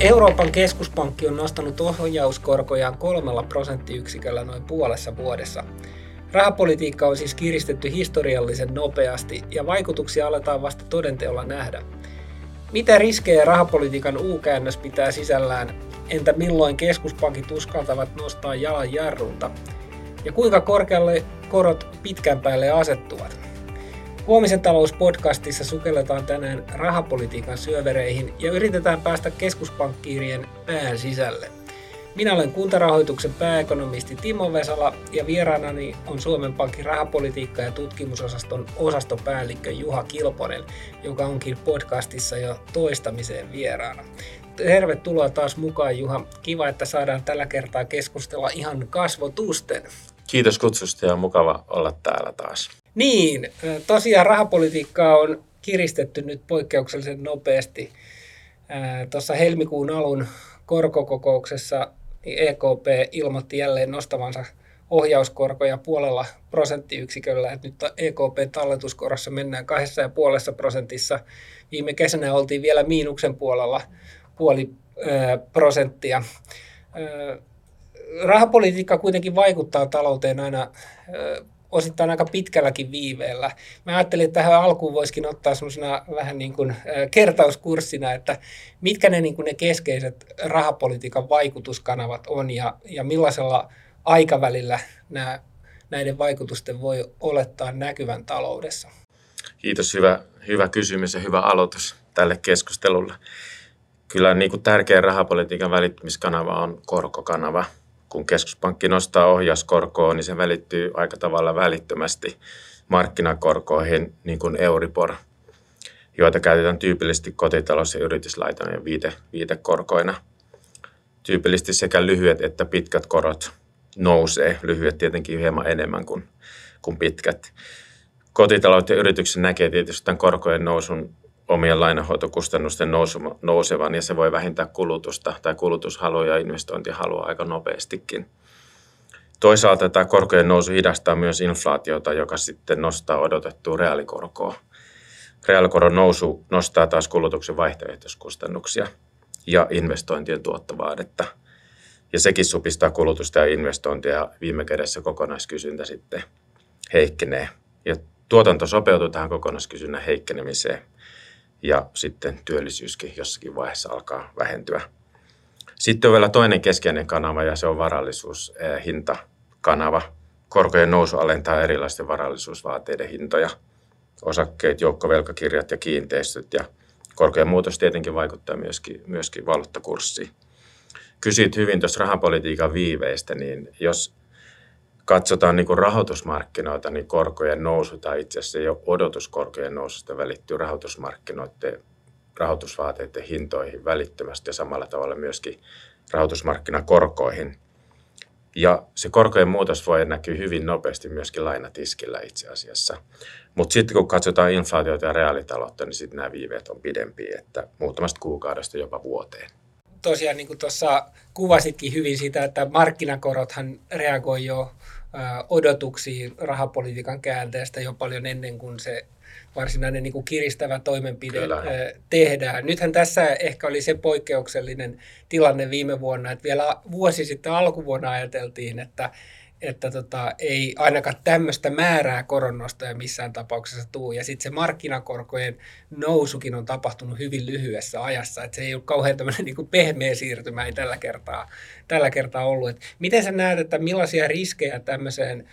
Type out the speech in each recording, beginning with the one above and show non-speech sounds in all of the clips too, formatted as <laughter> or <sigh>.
Euroopan keskuspankki on nostanut ohjauskorkojaan kolmella prosenttiyksiköllä noin puolessa vuodessa. Rahapolitiikka on siis kiristetty historiallisen nopeasti ja vaikutuksia aletaan vasta todenteolla nähdä. Mitä riskejä rahapolitiikan U-käännös pitää sisällään? Entä milloin keskuspankit uskaltavat nostaa jalan jarrulta? Ja kuinka korkealle korot pitkän päälle asettuvat? Huomisen talouspodcastissa sukelletaan tänään rahapolitiikan syövereihin ja yritetään päästä keskuspankkiirien pään sisälle. Minä olen kuntarahoituksen pääekonomisti Timo Vesala ja vieraanani on Suomen Pankin rahapolitiikka- ja tutkimusosaston osastopäällikkö Juha Kilponen, joka onkin podcastissa jo toistamiseen vieraana. Tervetuloa taas mukaan Juha. Kiva, että saadaan tällä kertaa keskustella ihan kasvotusten. Kiitos kutsusta ja mukava olla täällä taas. Niin, tosiaan rahapolitiikkaa on kiristetty nyt poikkeuksellisen nopeasti. Tuossa helmikuun alun korkokokouksessa EKP ilmoitti jälleen nostavansa ohjauskorkoja puolella prosenttiyksiköllä. Et nyt EKP-talletuskorossa mennään kahdessa ja puolessa prosentissa. Viime kesänä oltiin vielä miinuksen puolella puoli prosenttia. Rahapolitiikka kuitenkin vaikuttaa talouteen aina osittain aika pitkälläkin viiveellä. Mä ajattelin, että tähän alkuun voisikin ottaa semmoisena vähän niin kuin kertauskurssina, että mitkä ne, niin kuin ne keskeiset rahapolitiikan vaikutuskanavat on ja, ja millaisella aikavälillä nämä, näiden vaikutusten voi olettaa näkyvän taloudessa. Kiitos, hyvä, hyvä kysymys ja hyvä aloitus tälle keskustelulle. Kyllä niin kuin tärkeä rahapolitiikan välittymiskanava on korkokanava – kun keskuspankki nostaa ohjauskorkoa, niin se välittyy aika tavalla välittömästi markkinakorkoihin, niin kuin Euribor, joita käytetään tyypillisesti kotitalous- ja yrityslaitojen viite, viitekorkoina. Tyypillisesti sekä lyhyet että pitkät korot nousee, lyhyet tietenkin hieman enemmän kuin, kuin pitkät. Kotitalous ja yrityksen näkee tietysti tämän korkojen nousun omien lainahoitokustannusten nousevan ja se voi vähentää kulutusta tai kulutushalua ja investointihalua aika nopeastikin. Toisaalta tämä korkojen nousu hidastaa myös inflaatiota, joka sitten nostaa odotettua reaalikorkoa. Reaalikoron nousu nostaa taas kulutuksen vaihtoehtoiskustannuksia ja investointien tuottovaadetta. Ja sekin supistaa kulutusta ja investointia ja viime kädessä kokonaiskysyntä sitten heikkenee. Ja tuotanto sopeutuu tähän kokonaiskysynnän heikkenemiseen – ja sitten työllisyyskin jossakin vaiheessa alkaa vähentyä. Sitten on vielä toinen keskeinen kanava ja se on varallisuushintakanava. Korkojen nousu alentaa erilaisten varallisuusvaateiden hintoja, osakkeet, joukkovelkakirjat ja kiinteistöt ja korkojen muutos tietenkin vaikuttaa myöskin, myöskin valuuttakurssiin. Kysyit hyvin tuossa rahapolitiikan viiveistä, niin jos katsotaan niin rahoitusmarkkinoita, niin korkojen nousu tai itse asiassa jo odotuskorkojen noususta välittyy rahoitusmarkkinoiden rahoitusvaateiden hintoihin välittömästi ja samalla tavalla myöskin rahoitusmarkkinakorkoihin. Ja se korkojen muutos voi näkyä hyvin nopeasti myöskin lainatiskillä itse asiassa. Mutta sitten kun katsotaan inflaatiota ja reaalitaloutta, niin sitten nämä viiveet on pidempiä, että muutamasta kuukaudesta jopa vuoteen. Tosiaan niin kuin tuossa kuvasitkin hyvin sitä, että markkinakorothan reagoi jo odotuksiin rahapolitiikan käänteestä jo paljon ennen kuin se varsinainen niin kuin kiristävä toimenpide Kyllä. tehdään. Nythän tässä ehkä oli se poikkeuksellinen tilanne viime vuonna, että vielä vuosi sitten alkuvuonna ajateltiin, että että tota, ei ainakaan tämmöistä määrää koronnostoja missään tapauksessa tuu. Ja sitten se markkinakorkojen nousukin on tapahtunut hyvin lyhyessä ajassa. Että se ei ole kauhean tämmöinen <laughs> niin pehmeä siirtymä ei tällä kertaa, tällä kertaa ollut. Et miten sä näet, että millaisia riskejä tämmöiseen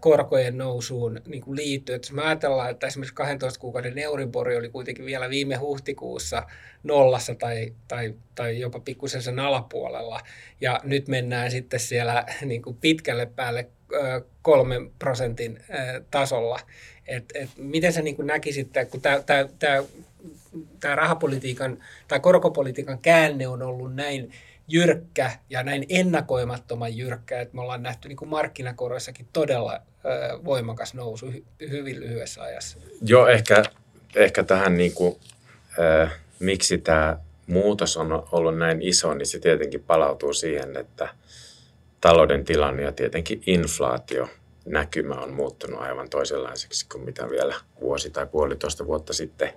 korkojen nousuun niin kuin liittyy. Että jos me ajatellaan, että esimerkiksi 12 kuukauden Euribori oli kuitenkin vielä viime huhtikuussa nollassa tai, tai, tai jopa pikkusen sen alapuolella, ja nyt mennään sitten siellä niin kuin pitkälle päälle kolmen prosentin tasolla. Et, et miten sä niin kuin näkisit, kun tämä rahapolitiikan tai korkopolitiikan käänne on ollut näin jyrkkä ja näin ennakoimattoman jyrkkä, että me ollaan nähty niin kuin markkinakoroissakin todella voimakas nousu hy- hyvin lyhyessä ajassa. Joo, ehkä, ehkä tähän niin kuin, äh, miksi tämä muutos on ollut näin iso, niin se tietenkin palautuu siihen, että talouden tilanne ja tietenkin inflaatio näkymä on muuttunut aivan toisenlaiseksi kuin mitä vielä vuosi tai puolitoista vuotta sitten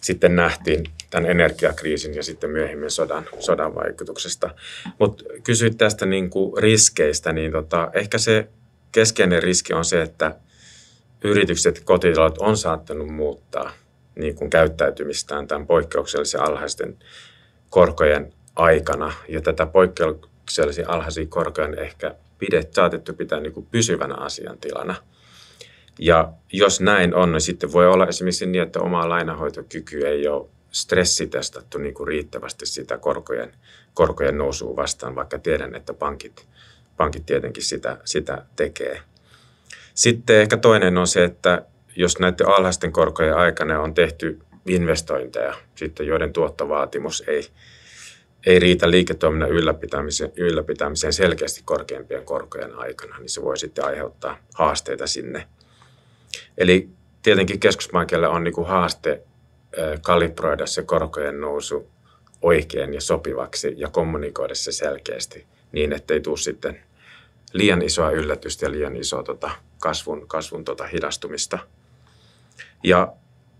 sitten nähtiin tämän energiakriisin ja sitten myöhemmin sodan, sodan vaikutuksesta. Mutta kysyit tästä niin kuin riskeistä, niin tota, ehkä se keskeinen riski on se, että yritykset kotitaloudet on saattanut muuttaa niin kuin käyttäytymistään tämän poikkeuksellisen alhaisten korkojen aikana. Ja tätä poikkeuksellisen alhaisia korkoja on ehkä pidet, saatettu pitää niin kuin pysyvänä asiantilana. Ja jos näin on, niin sitten voi olla esimerkiksi niin, että oma lainahoitokyky ei ole stressitestattu niin kuin riittävästi sitä korkojen, korkojen nousua vastaan, vaikka tiedän, että pankit, pankit tietenkin sitä, sitä tekee. Sitten ehkä toinen on se, että jos näiden alhaisten korkojen aikana on tehty investointeja, sitten joiden tuottovaatimus ei, ei riitä liiketoiminnan ylläpitämiseen, ylläpitämiseen selkeästi korkeampien korkojen aikana, niin se voi sitten aiheuttaa haasteita sinne. Eli tietenkin keskuspankille on niin kuin haaste kalibroida se korkojen nousu oikein ja sopivaksi ja kommunikoida se selkeästi niin, ettei tule sitten liian isoa yllätystä ja liian isoa tota kasvun, kasvun tota hidastumista. Ja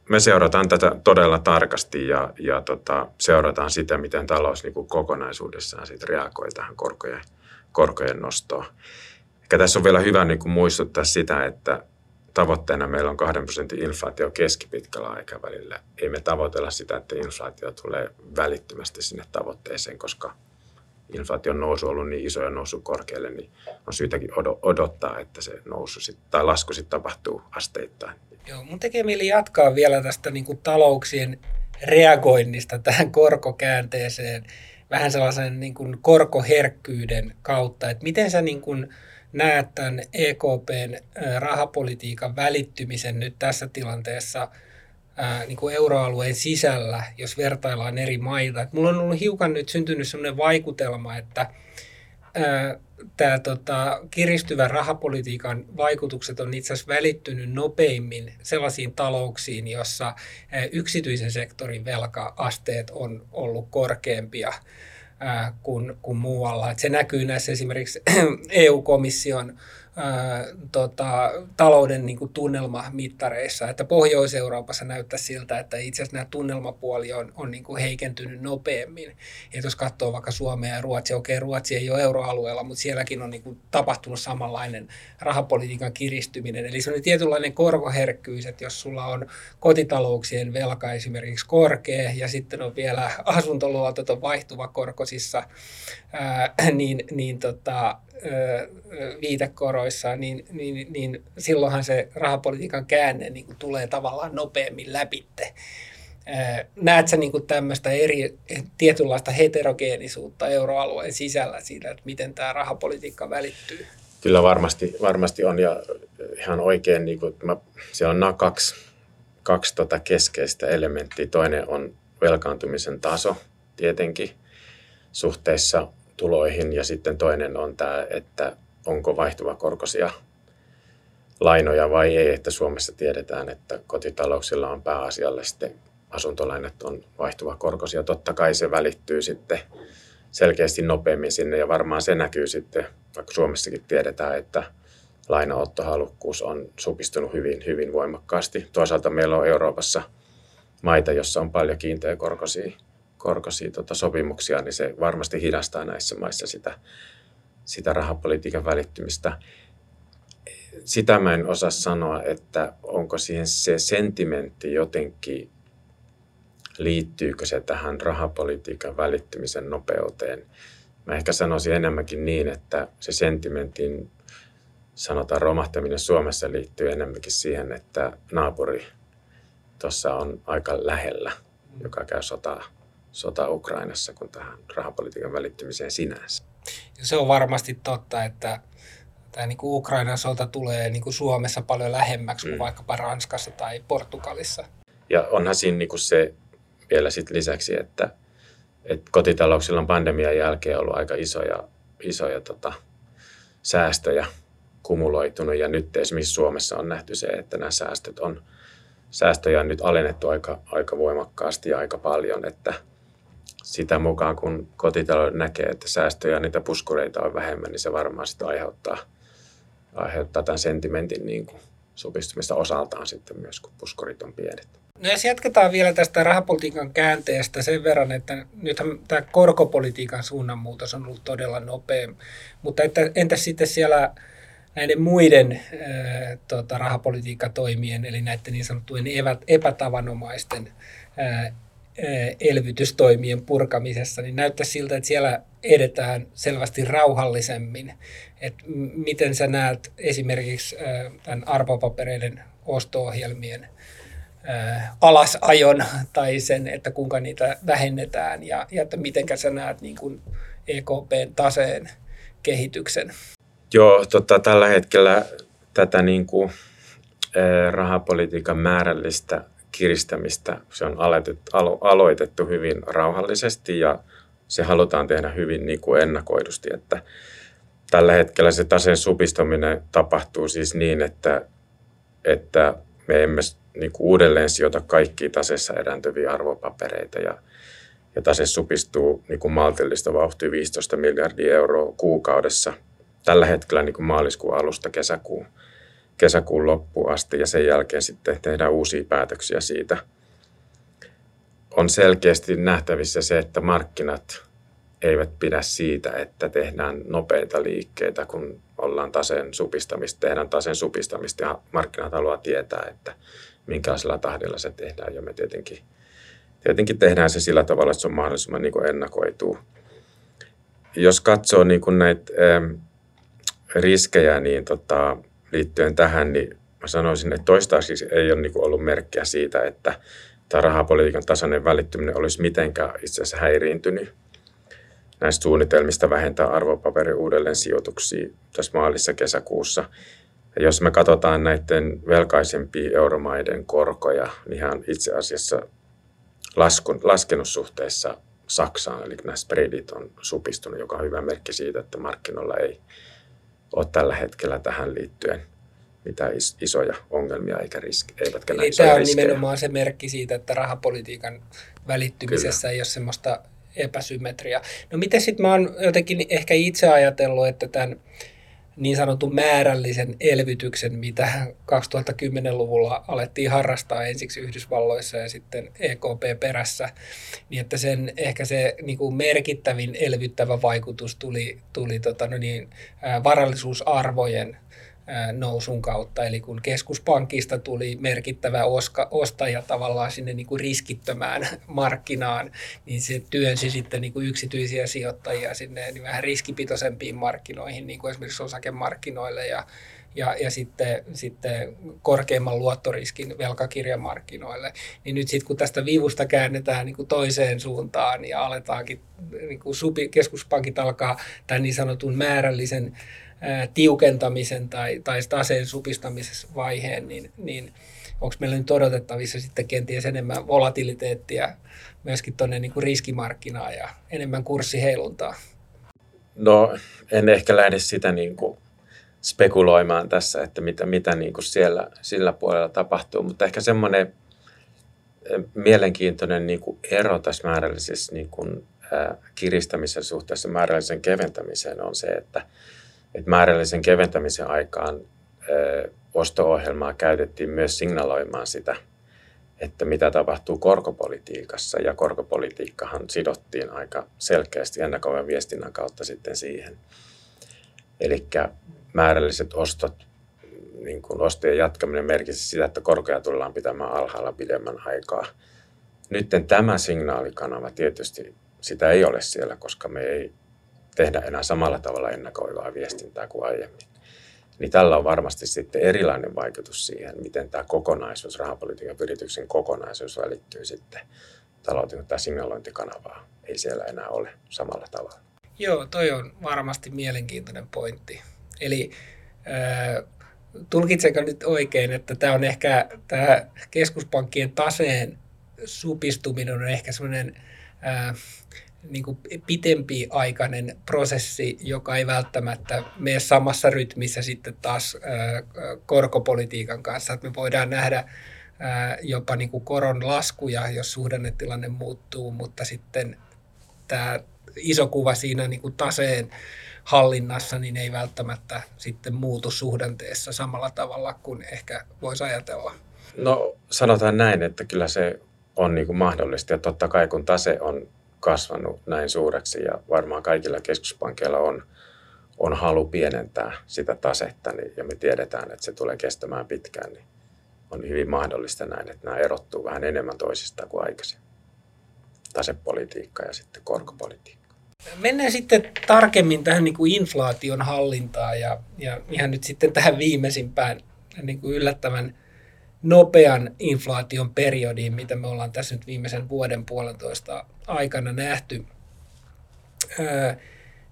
me seurataan tätä todella tarkasti ja, ja tota, seurataan sitä, miten talous niin kuin kokonaisuudessaan sit reagoi tähän korkojen, korkojen nostoon. Eikä tässä on vielä hyvä niin kuin muistuttaa sitä, että tavoitteena meillä on 2 prosentin inflaatio keskipitkällä aikavälillä. Ei me tavoitella sitä, että inflaatio tulee välittömästi sinne tavoitteeseen, koska inflaation nousu on ollut niin iso ja nousu korkealle, niin on syytäkin odottaa, että se nousu sit, tai lasku sitten tapahtuu asteittain. Joo, mun tekee mieli jatkaa vielä tästä niin kuin talouksien reagoinnista tähän korkokäänteeseen vähän sellaisen niin kuin korkoherkkyyden kautta, että miten sä niin kuin näet tämän EKPn rahapolitiikan välittymisen nyt tässä tilanteessa niin kuin euroalueen sisällä, jos vertaillaan eri maita. Et mulla on ollut hiukan nyt syntynyt sellainen vaikutelma, että tämä tota, kiristyvän rahapolitiikan vaikutukset on itse asiassa välittynyt nopeimmin sellaisiin talouksiin, jossa yksityisen sektorin velka-asteet on ollut korkeampia kuin, kuin muualla. Et se näkyy näissä esimerkiksi <clears throat> EU-komission ää, tota, talouden niin kuin tunnelmamittareissa, että Pohjois-Euroopassa näyttää siltä, että itse asiassa nämä tunnelmapuoli on, on niin kuin heikentynyt nopeammin. Et jos katsoo vaikka Suomea ja Ruotsia, okei Ruotsi ei ole euroalueella, mutta sielläkin on niin kuin tapahtunut samanlainen rahapolitiikan kiristyminen. Eli se on tietynlainen korkoherkkyys, että jos sulla on kotitalouksien velka esimerkiksi korkea ja sitten on vielä asuntoluotot on vaihtuva korkosissa, ää, niin, niin tota, viitekoroissa, niin, niin, niin silloinhan se rahapolitiikan käänne niin kuin tulee tavallaan nopeammin läpitte. Näet sä niin kuin tämmöistä eri, tietynlaista heterogeenisuutta euroalueen sisällä siitä, että miten tämä rahapolitiikka välittyy? Kyllä varmasti, varmasti on ja ihan oikein, niin kuin, mä, siellä on nämä kaksi, kaksi tota keskeistä elementtiä. Toinen on velkaantumisen taso tietenkin suhteessa tuloihin ja sitten toinen on tämä, että onko vaihtuva korkoisia lainoja vai ei, että Suomessa tiedetään, että kotitalouksilla on pääasiallisesti asuntolainat on vaihtuva korkoisia. Totta kai se välittyy sitten selkeästi nopeammin sinne ja varmaan se näkyy sitten, vaikka Suomessakin tiedetään, että lainaottohalukkuus on supistunut hyvin, hyvin voimakkaasti. Toisaalta meillä on Euroopassa maita, jossa on paljon kiinteäkorkoisia korkoisia tota, sopimuksia, niin se varmasti hidastaa näissä maissa sitä, sitä rahapolitiikan välittymistä. Sitä mä en osaa sanoa, että onko siihen se sentimentti jotenkin, liittyykö se tähän rahapolitiikan välittymisen nopeuteen. Mä ehkä sanoisin enemmänkin niin, että se sentimentin sanotaan romahtaminen Suomessa liittyy enemmänkin siihen, että naapuri tuossa on aika lähellä, joka käy sotaa sota Ukrainassa kuin tähän rahapolitiikan välittymiseen sinänsä. Ja se on varmasti totta, että tämä niin kuin Ukrainan sota tulee niin kuin Suomessa paljon lähemmäksi mm. kuin vaikkapa Ranskassa tai Portugalissa. Ja onhan siinä niin kuin se vielä sit lisäksi, että, että kotitalouksilla on pandemian jälkeen ollut aika isoja, isoja tota, säästöjä kumuloitunut. Ja nyt esimerkiksi Suomessa on nähty se, että nämä säästöt on, säästöjä on nyt alennettu aika, aika voimakkaasti ja aika paljon, että – sitä mukaan, kun kotitalous näkee, että säästöjä ja niitä puskureita on vähemmän, niin se varmaan sitä aiheuttaa, aiheuttaa tämän sentimentin niin kuin supistumista osaltaan sitten myös, kun puskorit on pienet. No jos jatketaan vielä tästä rahapolitiikan käänteestä sen verran, että nythän tämä korkopolitiikan suunnanmuutos on ollut todella nopea, mutta että, entäs sitten siellä näiden muiden ää, tota, rahapolitiikkatoimien, eli näiden niin sanottujen epätavanomaisten ää, elvytystoimien purkamisessa, niin näyttää siltä, että siellä edetään selvästi rauhallisemmin. Et miten sä näet esimerkiksi tämän arvopapereiden osto-ohjelmien alasajon tai sen, että kuinka niitä vähennetään ja, ja että miten sä näet niin kuin EKPn taseen kehityksen? Joo, tota, tällä hetkellä tätä niin kuin, rahapolitiikan määrällistä kiristämistä. Se on alo, aloitettu hyvin rauhallisesti ja se halutaan tehdä hyvin niin kuin ennakoidusti, että tällä hetkellä se taseen supistaminen tapahtuu siis niin, että, että me emme niin kuin uudelleen sijoita kaikkia taseessa erääntyviä arvopapereita ja, ja tase supistuu niin kuin maltillista vauhtia 15 miljardia euroa kuukaudessa. Tällä hetkellä niin kuin maaliskuun alusta kesäkuun kesäkuun loppuun asti ja sen jälkeen sitten tehdään uusia päätöksiä siitä. On selkeästi nähtävissä se, että markkinat eivät pidä siitä, että tehdään nopeita liikkeitä, kun ollaan taseen supistamista, tehdään taseen supistamista ja markkinat haluaa tietää, että minkälaisella tahdilla se tehdään ja me tietenkin, tietenkin tehdään se sillä tavalla, että se on mahdollisimman niin ennakoituu. Jos katsoo niin kuin näitä riskejä, niin tota, liittyen tähän, niin mä sanoisin, että toistaiseksi ei ole niin ollut merkkiä siitä, että tämä rahapolitiikan tasainen välittyminen olisi mitenkään itse asiassa häiriintynyt näistä suunnitelmista vähentää arvopaperin uudelleen sijoituksia tässä maalissa kesäkuussa. Ja jos me katsotaan näiden velkaisempien euromaiden korkoja, niin ihan itse asiassa laskun, laskenut suhteessa Saksaan, eli nämä spreadit on supistunut, joka on hyvä merkki siitä, että markkinoilla ei ole tällä hetkellä tähän liittyen mitään isoja ongelmia eikä riski, eivätkä Eli tämä on riskejä. nimenomaan se merkki siitä, että rahapolitiikan välittymisessä Kyllä. ei ole semmoista epäsymmetriaa. No miten sitten mä oon jotenkin ehkä itse ajatellut, että tämän niin sanotun määrällisen elvytyksen, mitä 2010-luvulla alettiin harrastaa ensiksi Yhdysvalloissa ja sitten EKP perässä, niin että sen ehkä se niin kuin merkittävin elvyttävä vaikutus tuli, tuli tota, no niin, varallisuusarvojen nousun kautta. Eli kun keskuspankista tuli merkittävä oska, ostaja tavallaan sinne niin kuin riskittömään <laughs> markkinaan, niin se työnsi sitten niin kuin yksityisiä sijoittajia sinne niin vähän riskipitoisempiin markkinoihin, niin kuin esimerkiksi osakemarkkinoille ja, ja, ja sitten, sitten korkeimman luottoriskin velkakirjamarkkinoille. Niin nyt sitten kun tästä vivusta käännetään niin kuin toiseen suuntaan ja aletaankin, niin kuin supi, keskuspankit alkaa tämän niin sanotun määrällisen tiukentamisen tai, tai taseen vaiheen, niin, niin onko meillä nyt odotettavissa sitten kenties enemmän volatiliteettia myöskin tuonne niin riskimarkkinaan ja enemmän kurssiheiluntaa? No en ehkä lähde sitä niin kuin spekuloimaan tässä, että mitä, mitä niin kuin siellä sillä puolella tapahtuu, mutta ehkä semmoinen mielenkiintoinen niin kuin ero tässä määrällisessä niin kuin, kiristämisen suhteessa määrälliseen keventämiseen on se, että että määrällisen keventämisen aikaan osto-ohjelmaa käytettiin myös signaloimaan sitä, että mitä tapahtuu korkopolitiikassa. Ja korkopolitiikkahan sidottiin aika selkeästi ennakoivan viestinnän kautta sitten siihen. Eli määrälliset ostot, niin kuin ostojen jatkaminen merkitsi sitä, että korkoja tullaan pitämään alhaalla pidemmän aikaa. Nyt tämä signaalikanava tietysti, sitä ei ole siellä, koska me ei tehdä enää samalla tavalla ennakoivaa viestintää kuin aiemmin. Niin tällä on varmasti sitten erilainen vaikutus siihen, miten tämä kokonaisuus, rahapolitiikan yrityksen kokonaisuus välittyy sitten talouteen, tämä signalointikanavaa ei siellä enää ole samalla tavalla. Joo, toi on varmasti mielenkiintoinen pointti. Eli tulkitsenko nyt oikein, että tämä on ehkä tämä keskuspankkien taseen supistuminen on ehkä semmoinen niin kuin pitempiaikainen prosessi, joka ei välttämättä mene samassa rytmissä sitten taas korkopolitiikan kanssa. Että me voidaan nähdä jopa niin kuin koron laskuja, jos suhdannetilanne muuttuu, mutta sitten tämä iso kuva siinä niin kuin taseen hallinnassa, niin ei välttämättä sitten muutu suhdanteessa samalla tavalla kuin ehkä voisi ajatella. No sanotaan näin, että kyllä se on niin kuin mahdollista ja totta kai kun tase on kasvanut näin suureksi ja varmaan kaikilla keskuspankeilla on, on halu pienentää sitä tasetta niin, ja me tiedetään, että se tulee kestämään pitkään, niin on hyvin mahdollista näin, että nämä erottuu vähän enemmän toisistaan kuin aikaisemmin. Tasepolitiikka ja sitten korkopolitiikka. Mennään sitten tarkemmin tähän niin kuin inflaation hallintaan ja, ja ihan nyt sitten tähän viimeisimpään niin kuin yllättävän nopean inflaation periodiin, mitä me ollaan tässä nyt viimeisen vuoden puolentoista aikana nähty.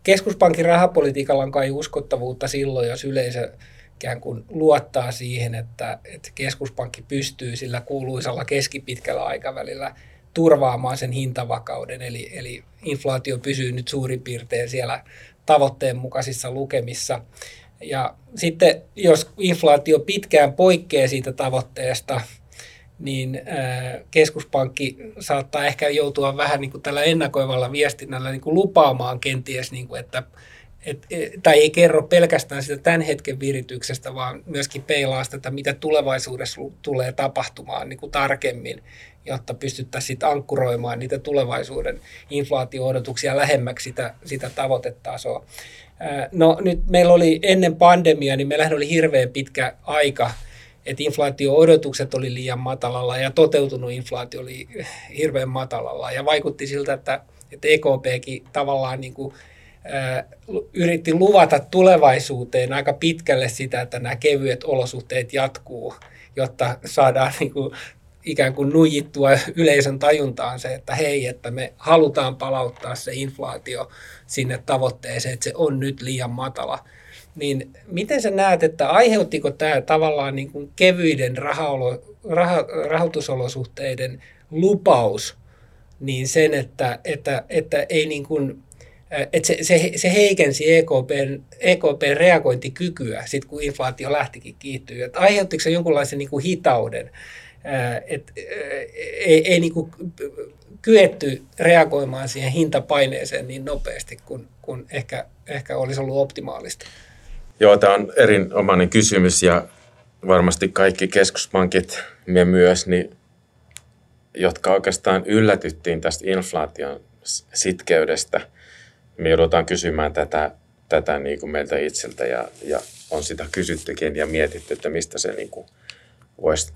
Keskuspankin rahapolitiikalla on kai uskottavuutta silloin, jos yleisö ikään kuin luottaa siihen, että, että keskuspankki pystyy sillä kuuluisalla keskipitkällä aikavälillä turvaamaan sen hintavakauden, eli, eli inflaatio pysyy nyt suurin piirtein siellä tavoitteen mukaisissa lukemissa. Ja sitten jos inflaatio pitkään poikkeaa siitä tavoitteesta, niin keskuspankki saattaa ehkä joutua vähän niin kuin tällä ennakoivalla viestinnällä niin kuin lupaamaan kenties, niin kuin, että et, e, tai ei kerro pelkästään sitä tämän hetken virityksestä, vaan myöskin peilaa sitä, mitä tulevaisuudessa tulee tapahtumaan niin kuin tarkemmin, jotta pystyttäisiin ankkuroimaan niitä tulevaisuuden inflaatio-odotuksia lähemmäksi sitä, sitä tavoitetasoa. No nyt meillä oli ennen pandemiaa, niin meillähän oli hirveän pitkä aika, että inflaatio-odotukset oli liian matalalla ja toteutunut inflaatio oli hirveän matalalla. Ja vaikutti siltä, että, että EKPkin tavallaan niin kuin, ää, yritti luvata tulevaisuuteen aika pitkälle sitä, että nämä kevyet olosuhteet jatkuu, jotta saadaan niin kuin, ikään kuin nujittua yleisön tajuntaan se, että hei, että me halutaan palauttaa se inflaatio sinne tavoitteeseen, että se on nyt liian matala. Niin miten sä näet, että aiheuttiko tämä tavallaan niin kuin kevyiden rahaolo, raha, rahoitusolosuhteiden lupaus niin sen, että, että, että ei niin kuin, että se, se, se heikensi EKPn, EKPn reagointikykyä, sit kun inflaatio lähtikin kiihtyä. Että aiheuttiko se jonkunlaisen niin kuin hitauden että ei, ei niin kuin kyetty reagoimaan siihen hintapaineeseen niin nopeasti kuin, kuin ehkä, ehkä olisi ollut optimaalista. Joo, tämä on erinomainen kysymys ja varmasti kaikki keskuspankit, me myös, niin, jotka oikeastaan yllätyttiin tästä inflaation sitkeydestä, me joudutaan kysymään tätä, tätä niin kuin meiltä itseltä ja, ja on sitä kysyttykin ja mietitty, että mistä se niin kuin voisi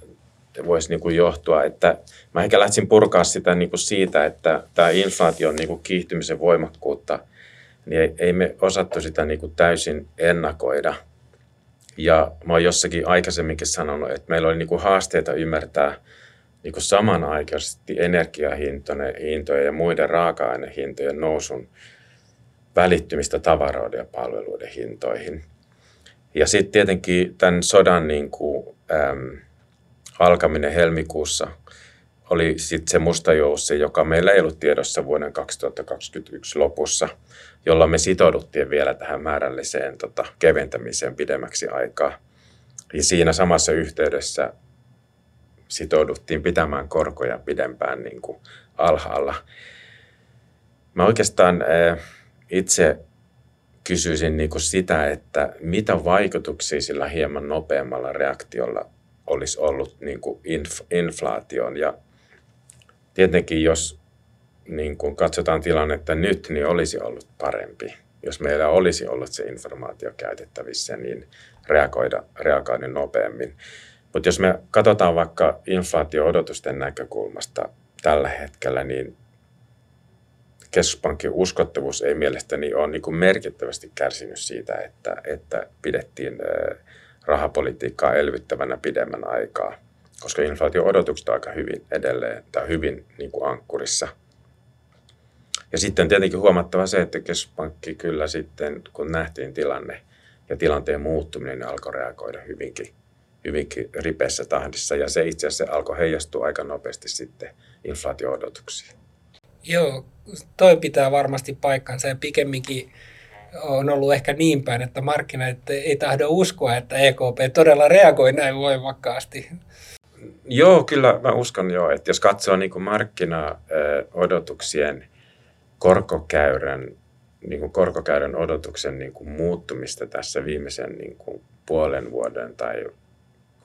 voisi niin kuin johtua. Että mä ehkä lähtisin purkaa sitä niin kuin siitä, että tämä inflaation niin kuin kiihtymisen voimakkuutta, niin ei, ei me osattu sitä niin kuin täysin ennakoida. Ja mä oon jossakin aikaisemminkin sanonut, että meillä oli niin kuin haasteita ymmärtää niin kuin samanaikaisesti energiahintojen ja muiden raaka-ainehintojen nousun välittymistä tavaroiden ja palveluiden hintoihin. Ja sitten tietenkin tämän sodan niin kuin, äm, alkaminen helmikuussa oli sitten se musta joussi, joka meillä ei ollut tiedossa vuoden 2021 lopussa, jolla me sitouduttiin vielä tähän määrälliseen tota, keventämiseen pidemmäksi aikaa. Ja siinä samassa yhteydessä sitouduttiin pitämään korkoja pidempään niin kuin alhaalla. Mä oikeastaan äh, itse kysyisin niin kuin sitä, että mitä vaikutuksia sillä hieman nopeammalla reaktiolla olisi ollut niin kuin inf, inflaation. Ja tietenkin jos niin kuin katsotaan tilannetta nyt, niin olisi ollut parempi. Jos meillä olisi ollut se informaatio käytettävissä, niin reagoida, reagoida nopeammin. Mutta jos me katsotaan vaikka inflaatio-odotusten näkökulmasta tällä hetkellä, niin keskuspankin uskottavuus ei mielestäni ole niin merkittävästi kärsinyt siitä, että, että pidettiin rahapolitiikkaa elvyttävänä pidemmän aikaa, koska inflaatio-odotukset on aika hyvin edelleen tai hyvin niin kuin ankkurissa. Ja sitten tietenkin huomattava se, että keskuspankki kyllä sitten, kun nähtiin tilanne ja tilanteen muuttuminen, niin alkoi reagoida hyvinkin, hyvinkin ripeässä tahdissa. Ja se itse asiassa alkoi heijastua aika nopeasti sitten inflaatio-odotuksiin. Joo, toi pitää varmasti paikkansa ja pikemminkin on ollut ehkä niin päin, että markkinat ei tahdo uskoa, että EKP todella reagoi näin voimakkaasti. Joo, kyllä mä uskon jo, että jos katsoo niin kuin markkinaodotuksien korkokäyrän, niin kuin korkokäyrän odotuksen niin kuin muuttumista tässä viimeisen niin kuin puolen vuoden tai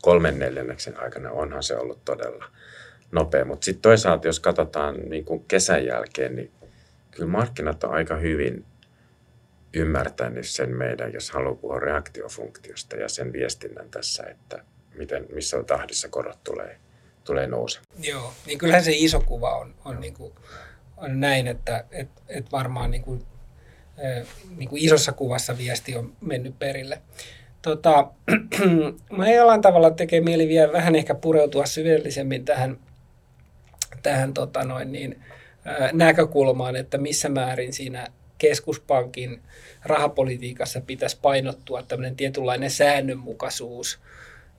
kolmen neljänneksen aikana onhan se ollut todella nopea. Mutta sitten toisaalta, jos katsotaan niin kuin kesän jälkeen, niin kyllä markkinat on aika hyvin ymmärtänyt sen meidän, jos haluaa puhua reaktiofunktiosta ja sen viestinnän tässä, että miten, missä tahdissa korot tulee, tulee nousemaan. Joo, niin kyllähän se iso kuva on, on, niin kuin, on näin, että et, et varmaan niin kuin, niin kuin isossa kuvassa viesti on mennyt perille. Tota, <clears throat> mä jollain tavalla tekee mieli vielä vähän ehkä pureutua syvällisemmin tähän, tähän tota noin niin, näkökulmaan, että missä määrin siinä keskuspankin rahapolitiikassa pitäisi painottua tämmöinen tietynlainen säännönmukaisuus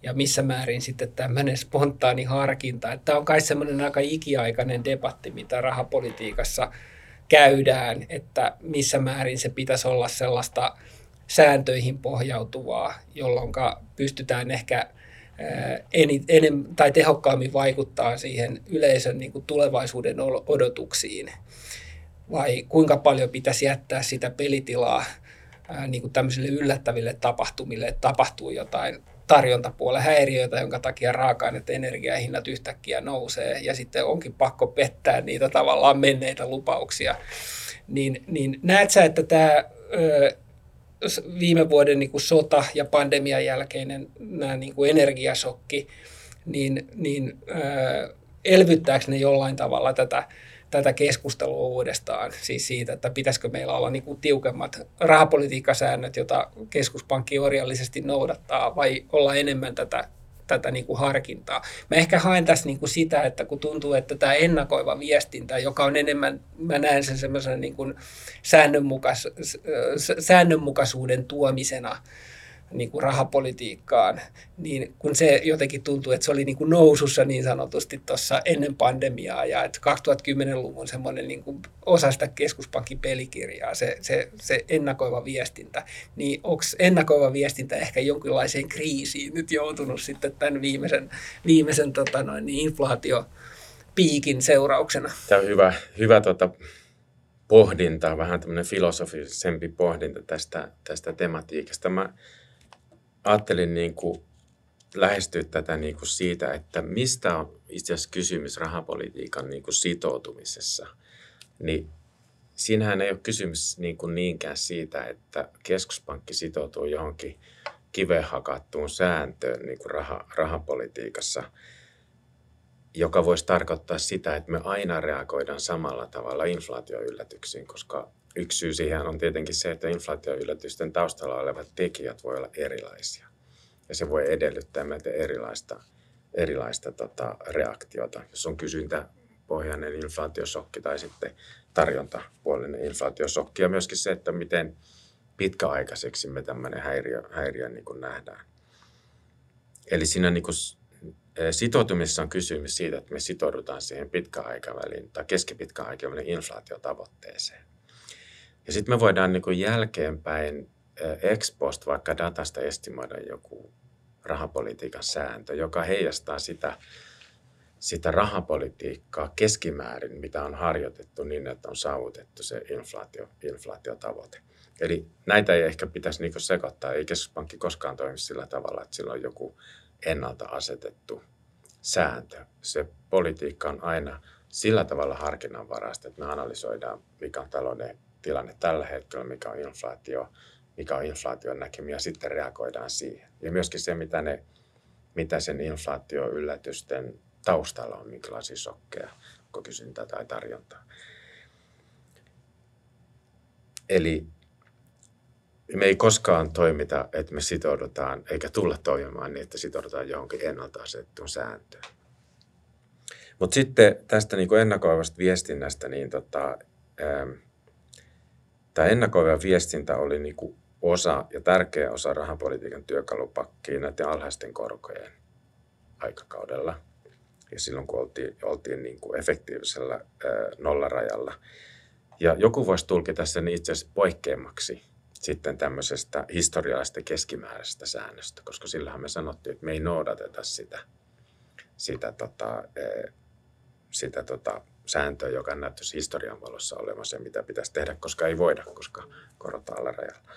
ja missä määrin sitten tämmöinen spontaani harkinta. Tämä on kai semmoinen aika ikiaikainen debatti, mitä rahapolitiikassa käydään, että missä määrin se pitäisi olla sellaista sääntöihin pohjautuvaa, jolloin pystytään ehkä enem, tai tehokkaammin vaikuttaa siihen yleisön niin kuin tulevaisuuden odotuksiin vai kuinka paljon pitäisi jättää sitä pelitilaa ää, niin kuin tämmöisille yllättäville tapahtumille, että tapahtuu jotain tarjontapuolen häiriöitä, jonka takia raaka-aineet energiahinnat yhtäkkiä nousee ja sitten onkin pakko pettää niitä tavallaan menneitä lupauksia. Niin, niin näet sä, että tämä ö, viime vuoden niin kuin sota ja pandemian jälkeinen nämä niin kuin energiasokki, niin, niin ö, elvyttääkö ne jollain tavalla tätä tätä keskustelua uudestaan, siis siitä, että pitäisikö meillä olla niin kuin tiukemmat rahapolitiikkasäännöt, joita keskuspankki orjallisesti noudattaa, vai olla enemmän tätä, tätä niin kuin harkintaa. Mä ehkä haen tässä niin kuin sitä, että kun tuntuu, että tämä ennakoiva viestintä, joka on enemmän, mä näen sen semmoisen niin kuin säännönmukas, säännönmukaisuuden tuomisena, niin kuin rahapolitiikkaan, niin kun se jotenkin tuntuu, että se oli niin kuin nousussa niin sanotusti tuossa ennen pandemiaa ja että 2010-luvun semmoinen niin kuin osa sitä keskuspankin pelikirjaa, se, se, se ennakoiva viestintä, niin onko ennakoiva viestintä ehkä jonkinlaiseen kriisiin nyt joutunut sitten tämän viimeisen, viimeisen tota noin, niin inflaatio piikin seurauksena? Tämä on hyvä, hyvä tota, pohdinta, vähän tämmöinen filosofisempi pohdinta tästä, tästä tematiikasta. Mä ajattelin niin kuin lähestyä tätä niin kuin siitä, että mistä on itse asiassa kysymys rahapolitiikan niin kuin sitoutumisessa. Niin siinähän ei ole kysymys niin kuin niinkään siitä, että keskuspankki sitoutuu johonkin kiveen hakattuun sääntöön niin kuin raha, rahapolitiikassa, joka voisi tarkoittaa sitä, että me aina reagoidaan samalla tavalla inflaatioyllätyksiin, koska yksi syy siihen on tietenkin se, että inflaatioyllätysten taustalla olevat tekijät voi olla erilaisia. Ja se voi edellyttää meiltä erilaista, erilaista tota, reaktiota, jos on kysyntäpohjainen inflaatiosokki tai sitten tarjontapuolinen inflaatiosokki. Ja myöskin se, että miten pitkäaikaiseksi me tämmöinen häiriö, häiriö niin kuin nähdään. Eli siinä niin kuin sitoutumisessa on kysymys siitä, että me sitoudutaan siihen pitkäaikavälin tai keskipitkän aikavälin inflaatiotavoitteeseen. Ja sitten me voidaan niin kuin jälkeenpäin ex post vaikka datasta estimoida joku rahapolitiikan sääntö, joka heijastaa sitä, sitä rahapolitiikkaa keskimäärin, mitä on harjoitettu niin, että on saavutettu se inflaatio, inflaatiotavoite. Eli näitä ei ehkä pitäisi niin sekoittaa. Ei keskuspankki koskaan toimi sillä tavalla, että sillä on joku ennalta asetettu sääntö. Se politiikka on aina sillä tavalla harkinnanvaraista, että me analysoidaan, mikä on talouden tilanne tällä hetkellä, mikä on inflaatio, mikä on inflaation näkemiä, sitten reagoidaan siihen. Ja myöskin se, mitä, ne, mitä sen inflaatioyllätysten taustalla on, minkälaisia sokkeja, onko kysyntää tai tarjontaa. Eli me ei koskaan toimita, että me sitoudutaan, eikä tulla toimimaan niin, että sitoudutaan johonkin ennalta asettuun sääntöön. Mutta sitten tästä niin ennakoivasta viestinnästä, niin tota, ähm, Tämä ennakoiva viestintä oli niin kuin osa ja tärkeä osa rahapolitiikan työkalupakkiin näiden alhaisten korkojen aikakaudella. Ja silloin kun oltiin, oltiin niin kuin efektiivisellä ää, nollarajalla. Ja joku voisi tulkita sen itse asiassa poikkeamaksi sitten tämmöisestä historiallisesta keskimääräisestä säännöstä, koska sillähän me sanottiin, että me ei noudateta sitä, sitä tota, sitä tota, sääntöä, joka näyttäisi historian valossa olemassa ja mitä pitäisi tehdä, koska ei voida, koska korot alarajalla.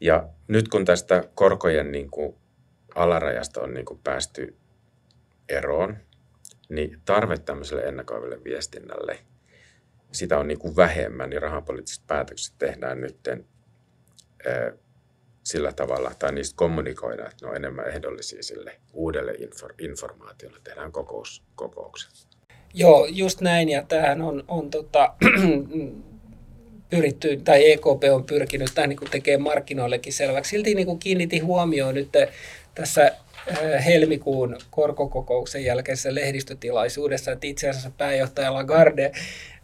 Ja nyt kun tästä korkojen niin kuin alarajasta on niin kuin päästy eroon, niin tarve tämmöiselle ennakoiville viestinnälle, sitä on niin kuin vähemmän, niin rahapoliittiset päätökset tehdään nyt sillä tavalla, tai niistä kommunikoidaan, että ne on enemmän ehdollisia sille uudelle informaatiolle. Tehdään kokous, kokoukset. Joo, just näin, ja tähän on, on tota, <clears throat> pyritty, tai EKP on pyrkinyt tähän niin tekemään markkinoillekin selväksi. Silti niin kuin kiinnitin huomioon nyt tässä äh, helmikuun korkokokouksen jälkeisessä lehdistötilaisuudessa, että itse asiassa pääjohtaja Lagarde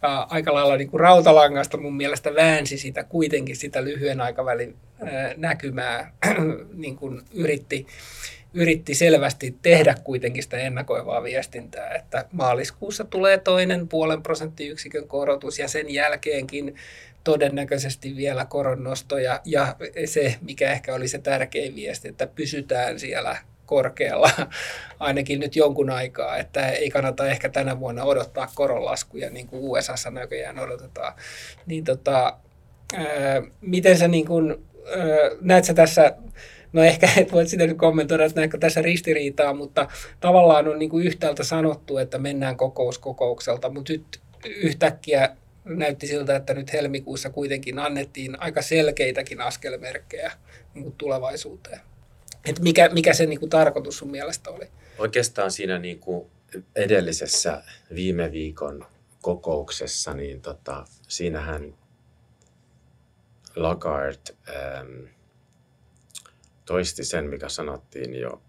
ää, aika lailla niin kuin rautalangasta mun mielestä väänsi sitä kuitenkin sitä lyhyen aikavälin ää, näkymää, <clears throat> niin kuin yritti, yritti selvästi tehdä kuitenkin sitä ennakoivaa viestintää, että maaliskuussa tulee toinen puolen prosenttiyksikön korotus ja sen jälkeenkin todennäköisesti vielä koronnostoja ja se, mikä ehkä oli se tärkein viesti, että pysytään siellä korkealla <laughs> ainakin nyt jonkun aikaa, että ei kannata ehkä tänä vuonna odottaa koronlaskuja niin kuin USAssa näköjään odotetaan. Niin tota, ää, miten sä niin kuin, ää, näet sä tässä No ehkä et voi sitä nyt kommentoida, että näetkö tässä ristiriitaa, mutta tavallaan on niin kuin yhtäältä sanottu, että mennään kokous kokoukselta, mutta nyt yhtäkkiä näytti siltä, että nyt helmikuussa kuitenkin annettiin aika selkeitäkin askelmerkkejä niin kuin tulevaisuuteen. Et mikä, mikä se niin kuin tarkoitus sun mielestä oli? Oikeastaan siinä niin kuin edellisessä viime viikon kokouksessa, niin tota, siinähän Lagarde ähm, toisti sen, mikä sanottiin jo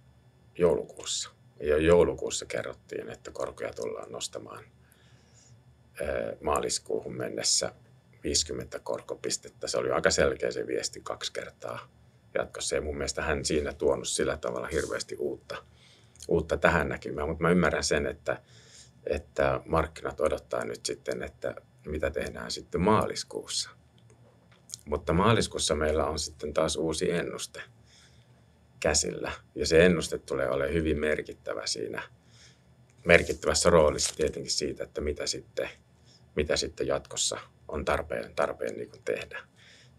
joulukuussa. Jo joulukuussa kerrottiin, että korkoja tullaan nostamaan – maaliskuuhun mennessä 50 korkopistettä. Se oli aika selkeä se viesti kaksi kertaa jatkossa. Ja mun mielestä hän siinä tuonut sillä tavalla hirveästi uutta, uutta tähän näkymään. Mutta mä ymmärrän sen, että, että markkinat odottaa nyt sitten, että mitä tehdään sitten maaliskuussa. Mutta maaliskuussa meillä on sitten taas uusi ennuste käsillä. Ja se ennuste tulee olemaan hyvin merkittävä siinä, merkittävässä roolissa tietenkin siitä, että mitä sitten – mitä sitten jatkossa on tarpeen, tarpeen niin kuin tehdä.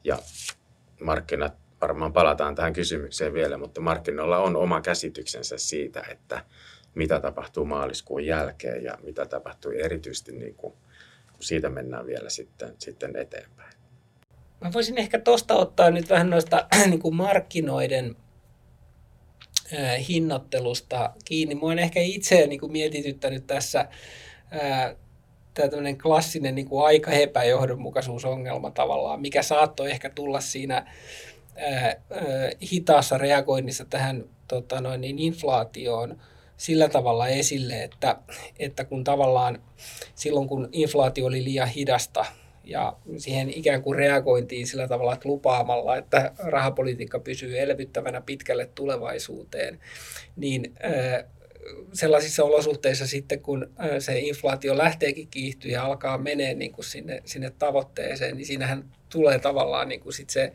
Ja markkinat, varmaan palataan tähän kysymykseen vielä, mutta markkinoilla on oma käsityksensä siitä, että mitä tapahtuu maaliskuun jälkeen ja mitä tapahtuu erityisesti, niin kuin, kun siitä mennään vielä sitten, sitten eteenpäin. Mä voisin ehkä tuosta ottaa nyt vähän noista <clears throat> niin kuin markkinoiden hinnoittelusta kiinni. Mua on ehkä itse niin kuin mietityttänyt tässä tämä tämmöinen klassinen niin kuin aika epäjohdonmukaisuusongelma tavallaan, mikä saattoi ehkä tulla siinä ää, ää, hitaassa reagoinnissa tähän tota noin, niin inflaatioon sillä tavalla esille, että, että kun tavallaan silloin kun inflaatio oli liian hidasta ja siihen ikään kuin reagointiin sillä tavalla, että lupaamalla, että rahapolitiikka pysyy elvyttävänä pitkälle tulevaisuuteen, niin ää, sellaisissa olosuhteissa sitten, kun se inflaatio lähteekin kiihtyä ja alkaa menee niin sinne, sinne tavoitteeseen, niin siinähän tulee tavallaan niin kuin sit se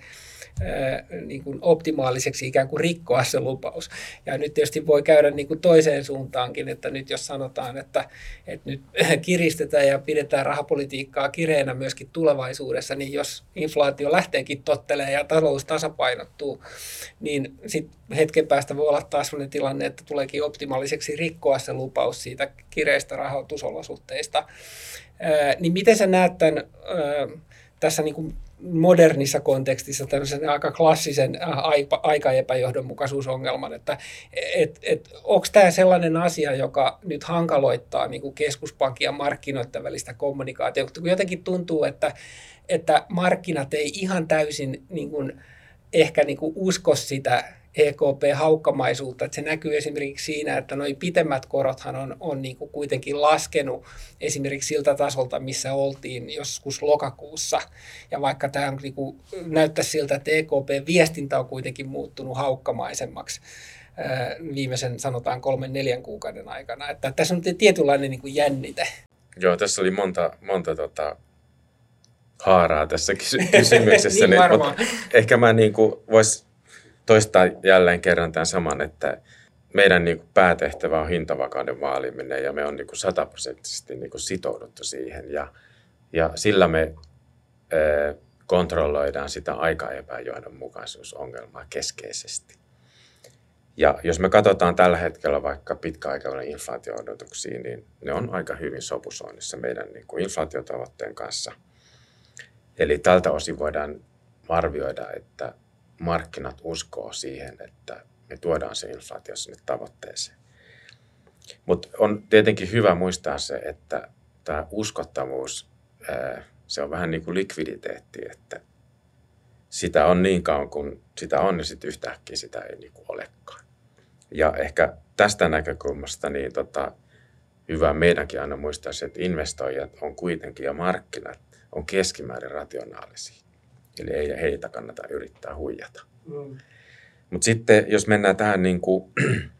niin kuin optimaaliseksi ikään kuin rikkoa se lupaus. Ja nyt tietysti voi käydä niin kuin toiseen suuntaankin, että nyt jos sanotaan, että, että nyt <laughs> kiristetään ja pidetään rahapolitiikkaa kireenä myöskin tulevaisuudessa, niin jos inflaatio lähteekin tottelee ja talous tasapainottuu, niin sitten hetken päästä voi olla taas sellainen tilanne, että tuleekin optimaaliseksi rikkoa se lupaus siitä kireistä rahoitusolosuhteista. niin miten sä näet tämän tässä niin kuin modernissa kontekstissa tämmöisen aika klassisen äh, aika epäjohdonmukaisuusongelman, että et, et, onko tämä sellainen asia, joka nyt hankaloittaa niin kuin keskuspankin ja markkinoiden välistä kommunikaatiota, kun jotenkin tuntuu, että, että markkinat ei ihan täysin niin kuin, ehkä niin kuin usko sitä EKP-haukkamaisuutta, että se näkyy esimerkiksi siinä, että noin pitemmät korothan on, on niin kuin kuitenkin laskenut esimerkiksi siltä tasolta, missä oltiin joskus lokakuussa. Ja vaikka tämä niin kuin näyttää siltä, että EKP-viestintä on kuitenkin muuttunut haukkamaisemmaksi viimeisen sanotaan kolmen neljän kuukauden aikana. Että tässä on tietynlainen niin kuin jännite. Joo, tässä oli monta, monta tota, haaraa tässä kysymyksessä. <laughs> niin, niin mutta ehkä mä niin voisin toistaa jälleen kerran tämän saman, että meidän niin kuin päätehtävä on hintavakauden vaaliminen ja me on niin kuin sataprosenttisesti niin kuin sitouduttu siihen ja, ja sillä me ää, kontrolloidaan sitä aikaepäjohdonmukaisuusongelmaa keskeisesti. Ja jos me katsotaan tällä hetkellä vaikka pitkäaikavälin inflaatio-odotuksia, niin ne on aika hyvin sopusoinnissa meidän niin kuin inflaatiotavoitteen kanssa. Eli tältä osin voidaan arvioida, että markkinat uskoo siihen, että me tuodaan se inflaatio sinne tavoitteeseen. Mutta on tietenkin hyvä muistaa se, että tämä uskottavuus, se on vähän niin kuin likviditeetti, että sitä on niin kauan kuin sitä on, niin sitten yhtäkkiä sitä ei niin kuin olekaan. Ja ehkä tästä näkökulmasta niin tota, hyvä meidänkin aina muistaa se, että investoijat on kuitenkin ja markkinat on keskimäärin rationaalisia. Eli ei heitä kannata yrittää huijata. Mm. Mutta sitten jos mennään tähän niin kuin, <clears throat>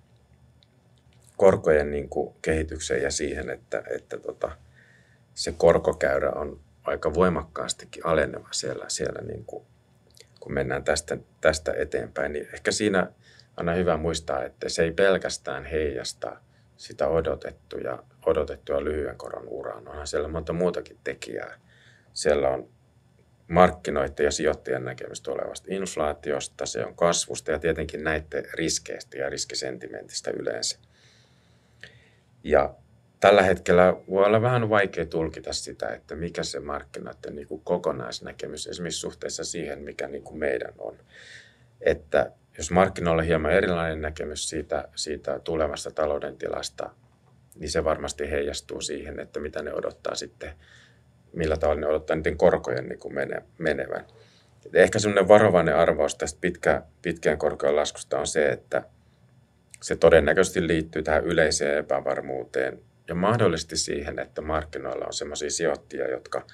korkojen niin kuin, kehitykseen ja siihen, että, että tota, se korkokäyrä on aika voimakkaastikin aleneva siellä, siellä niin kuin, kun mennään tästä, tästä eteenpäin, niin ehkä siinä on hyvä muistaa, että se ei pelkästään heijasta sitä odotettuja, odotettua lyhyen koron uraan. Onhan siellä monta muutakin tekijää. Siellä on markkinoiden ja sijoittajien näkemys tulevasta inflaatiosta, se on kasvusta ja tietenkin näiden riskeistä ja riskisentimentistä yleensä. Ja tällä hetkellä voi olla vähän vaikea tulkita sitä, että mikä se markkinoiden niin kuin kokonaisnäkemys esimerkiksi suhteessa siihen, mikä niin kuin meidän on. Että jos markkinoilla on hieman erilainen näkemys siitä, siitä tulevasta talouden tilasta, niin se varmasti heijastuu siihen, että mitä ne odottaa sitten millä tavalla ne odottaa niiden korkojen niin kuin mene, menevän. Et ehkä semmoinen varovainen arvaus tästä pitkä, pitkään korkojen laskusta on se, että se todennäköisesti liittyy tähän yleiseen epävarmuuteen ja mahdollisesti siihen, että markkinoilla on sellaisia sijoittajia, jotka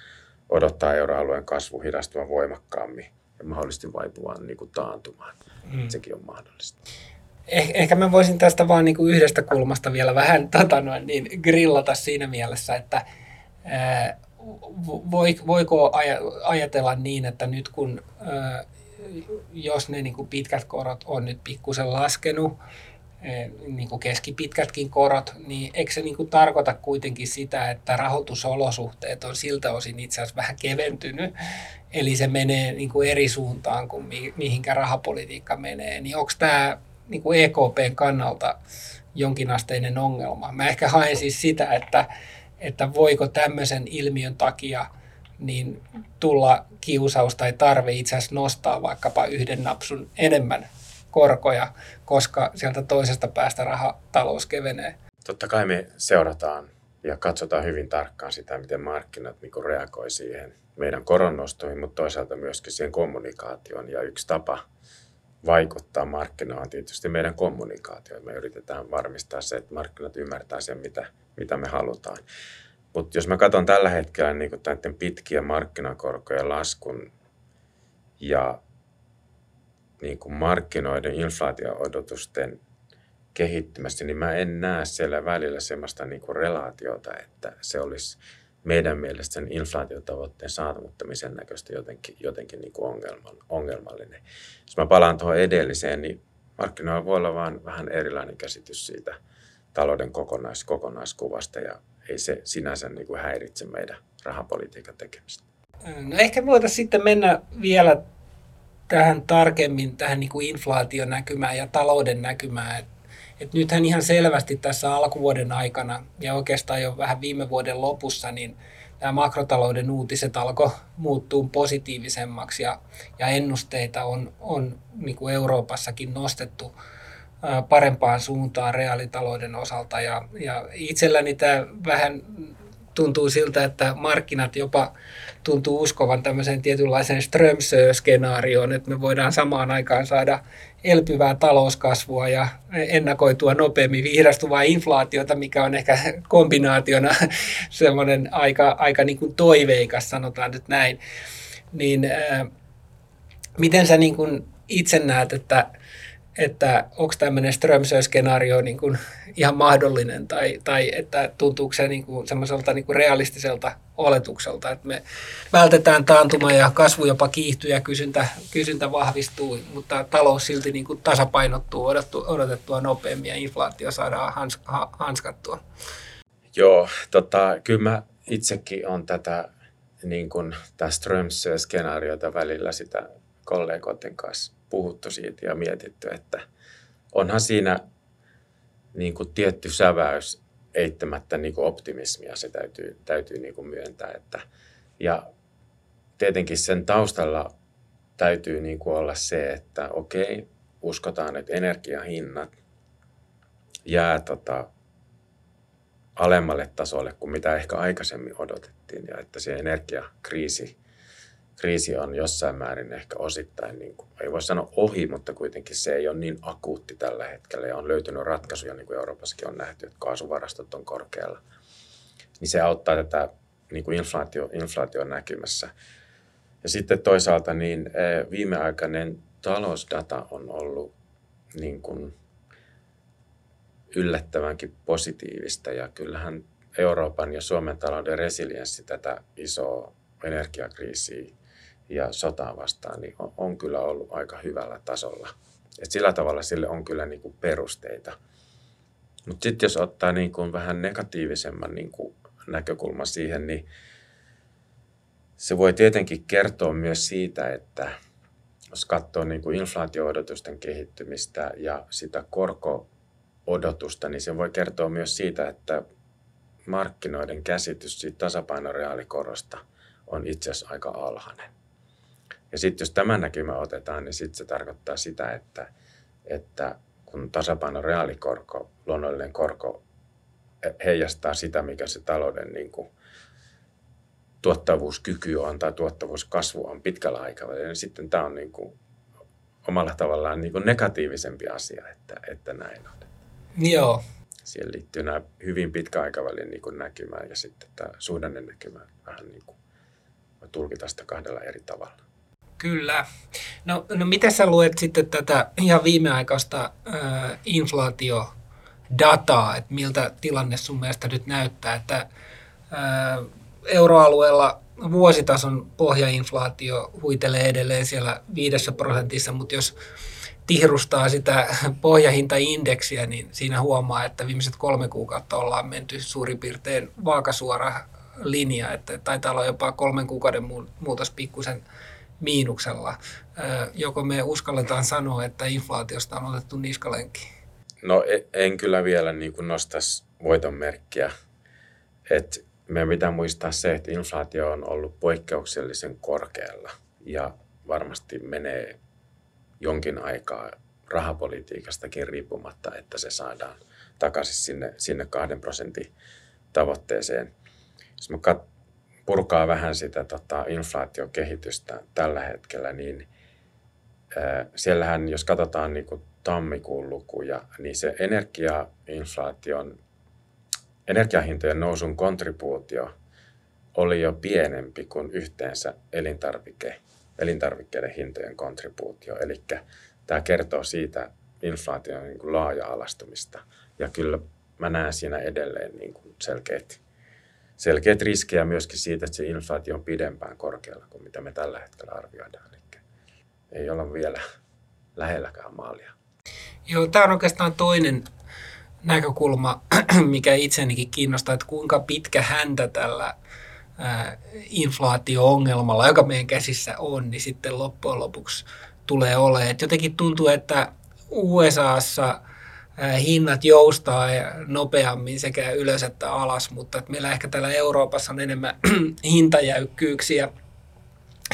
odottaa euroalueen kasvu hidastuvan voimakkaammin ja mahdollisesti vaipuvan niin kuin taantumaan. Mm. Sekin on mahdollista. Eh, ehkä mä voisin tästä vaan niin kuin yhdestä kulmasta vielä vähän tota noin, niin grillata siinä mielessä, että ää, voiko ajatella niin, että nyt kun jos ne niin kuin pitkät korot on nyt pikkusen laskenut, niin kuin keskipitkätkin korot, niin eikö se niin kuin tarkoita kuitenkin sitä, että rahoitusolosuhteet on siltä osin itse asiassa vähän keventynyt, eli se menee niin kuin eri suuntaan kuin mihinkä rahapolitiikka menee, niin onko tämä niin kuin EKPn kannalta jonkinasteinen ongelma? Mä ehkä haen siis sitä, että että voiko tämmöisen ilmiön takia niin tulla kiusaus tai tarve itse asiassa nostaa vaikkapa yhden napsun enemmän korkoja, koska sieltä toisesta päästä rahatalous kevenee. Totta kai me seurataan ja katsotaan hyvin tarkkaan sitä, miten markkinat niin reagoi siihen meidän koronnostoihin, mutta toisaalta myöskin siihen kommunikaatioon. Ja yksi tapa vaikuttaa markkinoihin tietysti meidän kommunikaatio. Me yritetään varmistaa se, että markkinat ymmärtää sen, mitä mitä me halutaan. Mutta jos mä katson tällä hetkellä niin näiden pitkiä markkinakorkojen laskun ja niin kuin markkinoiden inflaatio-odotusten kehittymästä, niin mä en näe siellä välillä sellaista niin kuin relaatiota, että se olisi meidän mielestä sen inflaatiotavoitteen saavuttamisen näköistä jotenkin, jotenkin niin kuin ongelmallinen. Jos mä palaan tuohon edelliseen, niin markkinoilla voi olla vaan vähän erilainen käsitys siitä – talouden kokonais, kokonaiskuvasta ja ei se sinänsä niin kuin häiritse meidän rahapolitiikan tekemistä. No ehkä voitaisiin sitten mennä vielä tähän tarkemmin tähän niin kuin inflaationäkymään ja talouden näkymään. Et nythän ihan selvästi tässä alkuvuoden aikana ja oikeastaan jo vähän viime vuoden lopussa, niin nämä makrotalouden uutiset alkoi muuttua positiivisemmaksi ja, ja ennusteita on, on niin kuin Euroopassakin nostettu parempaan suuntaan reaalitalouden osalta. Ja, ja itselläni tämä vähän tuntuu siltä, että markkinat jopa tuntuu uskovan tämmöiseen tietynlaiseen Strömsö-skenaarioon, että me voidaan samaan aikaan saada elpyvää talouskasvua ja ennakoitua nopeammin vihrastuvaa inflaatiota, mikä on ehkä kombinaationa <laughs> semmoinen aika, aika niin kuin toiveikas, sanotaan nyt näin. Niin äh, miten sä niin kuin itse näet, että että onko tämmöinen Strömsö-skenaario niin kuin ihan mahdollinen tai, tai että tuntuuko se niin kuin semmoiselta niin kuin realistiselta oletukselta, että me vältetään taantuma ja kasvu jopa kiihtyy ja kysyntä, kysyntä vahvistuu, mutta talous silti niin kuin tasapainottuu odottu, odotettua nopeammin ja inflaatio saadaan hans, ha, hanskattua. Joo, tota, kyllä mä itsekin on tätä niin kuin, Strömsö-skenaariota välillä sitä kollegoiden kanssa puhuttu siitä ja mietitty, että onhan siinä niin kuin tietty säväys eittämättä niin kuin optimismia, se täytyy, täytyy niin kuin myöntää. Että, ja tietenkin sen taustalla täytyy niin kuin olla se, että okei, uskotaan, että energiahinnat jää tota, alemmalle tasolle kuin mitä ehkä aikaisemmin odotettiin ja että se energiakriisi kriisi on jossain määrin ehkä osittain, niin kuin, ei voi sanoa ohi, mutta kuitenkin se ei ole niin akuutti tällä hetkellä ja on löytynyt ratkaisuja, niin kuin Euroopassakin on nähty, että kaasuvarastot on korkealla. Niin se auttaa tätä niin kuin inflaatio, inflaation näkymässä. Ja sitten toisaalta niin eh, viimeaikainen talousdata on ollut niin kuin yllättävänkin positiivista ja kyllähän Euroopan ja Suomen talouden resilienssi tätä isoa energiakriisiä ja sotaa vastaan, niin on, on kyllä ollut aika hyvällä tasolla. Et sillä tavalla sille on kyllä niin kuin perusteita. Mutta sitten jos ottaa niin kuin vähän negatiivisemman niin kuin näkökulman siihen, niin se voi tietenkin kertoa myös siitä, että jos katsoo niin kuin inflaatio-odotusten kehittymistä ja sitä korko-odotusta, niin se voi kertoa myös siitä, että markkinoiden käsitys siitä tasapainoreaalikorosta on itse asiassa aika alhainen. Ja sitten jos tämä näkymä otetaan, niin sitten se tarkoittaa sitä, että, että kun tasapaino reaalikorko, luonnollinen korko heijastaa sitä, mikä se talouden niin kuin, tuottavuuskyky on tai tuottavuuskasvu on pitkällä aikavälillä, niin sitten tämä on niin kuin, omalla tavallaan niin kuin negatiivisempi asia, että, että näin on. Joo. Siihen liittyy nämä hyvin pitkä aikavälin niin kuin näkymä ja sitten tämä suhdannen näkymä vähän niin kuin tulkita sitä kahdella eri tavalla. Kyllä. No, no miten sä luet sitten tätä ihan viimeaikaista äh, inflaatiodataa, että miltä tilanne sun mielestä nyt näyttää, että äh, euroalueella vuositason pohjainflaatio huitelee edelleen siellä viidessä prosentissa, mutta jos tihrustaa sitä pohjahintaindeksiä, niin siinä huomaa, että viimeiset kolme kuukautta ollaan menty suurin piirtein vaakasuora linja, että taitaa olla jopa kolmen kuukauden muutos pikkusen miinuksella. Joko me uskalletaan sanoa, että inflaatiosta on otettu niskalenkki? No e, en kyllä vielä niin kuin nostaisi voiton. Et meidän pitää muistaa se, että inflaatio on ollut poikkeuksellisen korkealla ja varmasti menee jonkin aikaa rahapolitiikastakin riippumatta, että se saadaan takaisin sinne, sinne kahden prosentin tavoitteeseen. Jos mä kat, purkaa vähän sitä tota, inflaatiokehitystä tällä hetkellä, niin ää, siellähän, jos katsotaan niin kuin tammikuun lukuja, niin se energiainflaation, energiahintojen nousun kontribuutio oli jo pienempi kuin yhteensä elintarvike, elintarvikkeiden hintojen kontribuutio. Eli tämä kertoo siitä inflaation niin laaja-alastumista. Ja kyllä mä näen siinä edelleen niin kuin selkeät selkeät riskejä myöskin siitä, että se inflaatio on pidempään korkealla kuin mitä me tällä hetkellä arvioidaan. Eli ei olla vielä lähelläkään maalia. Joo, tämä on oikeastaan toinen näkökulma, <clears throat> mikä itsenikin kiinnostaa, että kuinka pitkä häntä tällä inflaatio-ongelmalla, joka meidän käsissä on, niin sitten loppujen lopuksi tulee olemaan. Jotenkin tuntuu, että USAssa – hinnat joustaa nopeammin sekä ylös että alas, mutta että meillä ehkä täällä Euroopassa on enemmän <clears throat> hintajäykkyyksiä